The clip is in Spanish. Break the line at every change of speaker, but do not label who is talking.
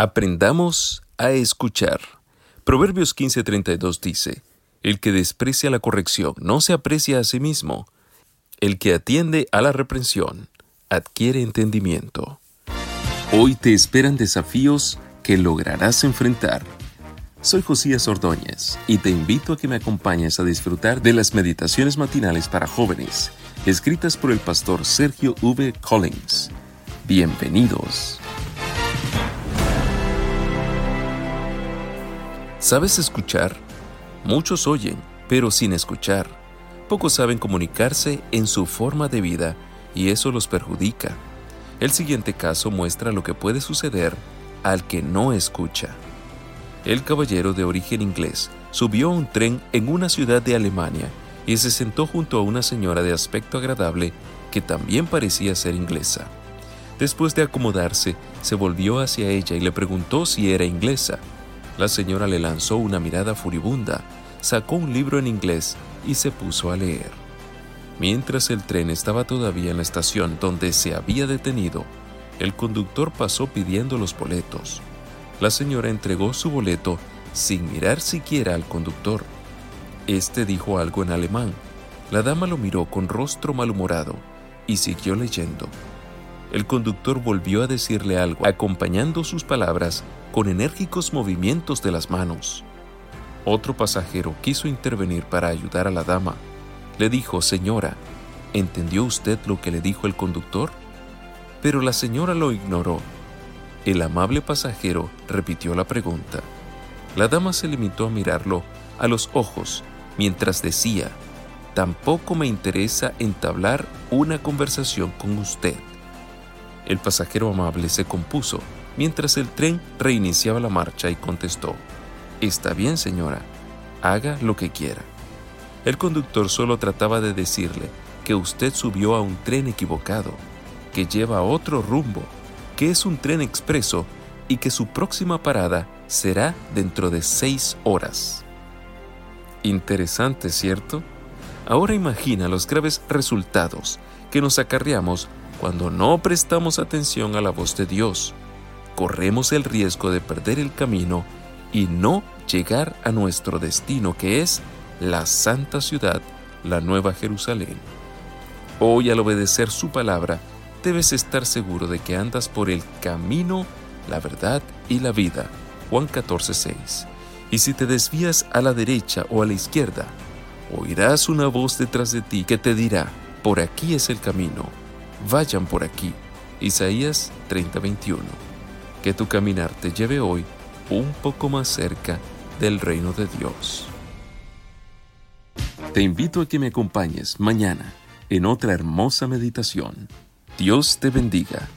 Aprendamos a escuchar. Proverbios 15:32 dice, El que desprecia la corrección no se aprecia a sí mismo. El que atiende a la reprensión adquiere entendimiento. Hoy te esperan desafíos que lograrás enfrentar. Soy Josías Ordóñez y te invito a que me acompañes a disfrutar de las meditaciones matinales para jóvenes, escritas por el pastor Sergio V. Collins. Bienvenidos. ¿Sabes escuchar? Muchos oyen, pero sin escuchar. Pocos saben comunicarse en su forma de vida y eso los perjudica. El siguiente caso muestra lo que puede suceder al que no escucha. El caballero de origen inglés subió a un tren en una ciudad de Alemania y se sentó junto a una señora de aspecto agradable que también parecía ser inglesa. Después de acomodarse, se volvió hacia ella y le preguntó si era inglesa. La señora le lanzó una mirada furibunda, sacó un libro en inglés y se puso a leer. Mientras el tren estaba todavía en la estación donde se había detenido, el conductor pasó pidiendo los boletos. La señora entregó su boleto sin mirar siquiera al conductor. Este dijo algo en alemán. La dama lo miró con rostro malhumorado y siguió leyendo. El conductor volvió a decirle algo, acompañando sus palabras con enérgicos movimientos de las manos. Otro pasajero quiso intervenir para ayudar a la dama. Le dijo, Señora, ¿entendió usted lo que le dijo el conductor? Pero la señora lo ignoró. El amable pasajero repitió la pregunta. La dama se limitó a mirarlo a los ojos mientras decía, tampoco me interesa entablar una conversación con usted. El pasajero amable se compuso mientras el tren reiniciaba la marcha y contestó, Está bien señora, haga lo que quiera. El conductor solo trataba de decirle que usted subió a un tren equivocado, que lleva otro rumbo, que es un tren expreso y que su próxima parada será dentro de seis horas. Interesante, ¿cierto? Ahora imagina los graves resultados que nos acarreamos cuando no prestamos atención a la voz de Dios corremos el riesgo de perder el camino y no llegar a nuestro destino, que es la santa ciudad, la Nueva Jerusalén. Hoy al obedecer su palabra, debes estar seguro de que andas por el camino, la verdad y la vida. Juan 14:6. Y si te desvías a la derecha o a la izquierda, oirás una voz detrás de ti que te dirá, por aquí es el camino, vayan por aquí. Isaías 30:21 que tu caminar te lleve hoy un poco más cerca del reino de Dios. Te invito a que me acompañes mañana en otra hermosa meditación. Dios te bendiga.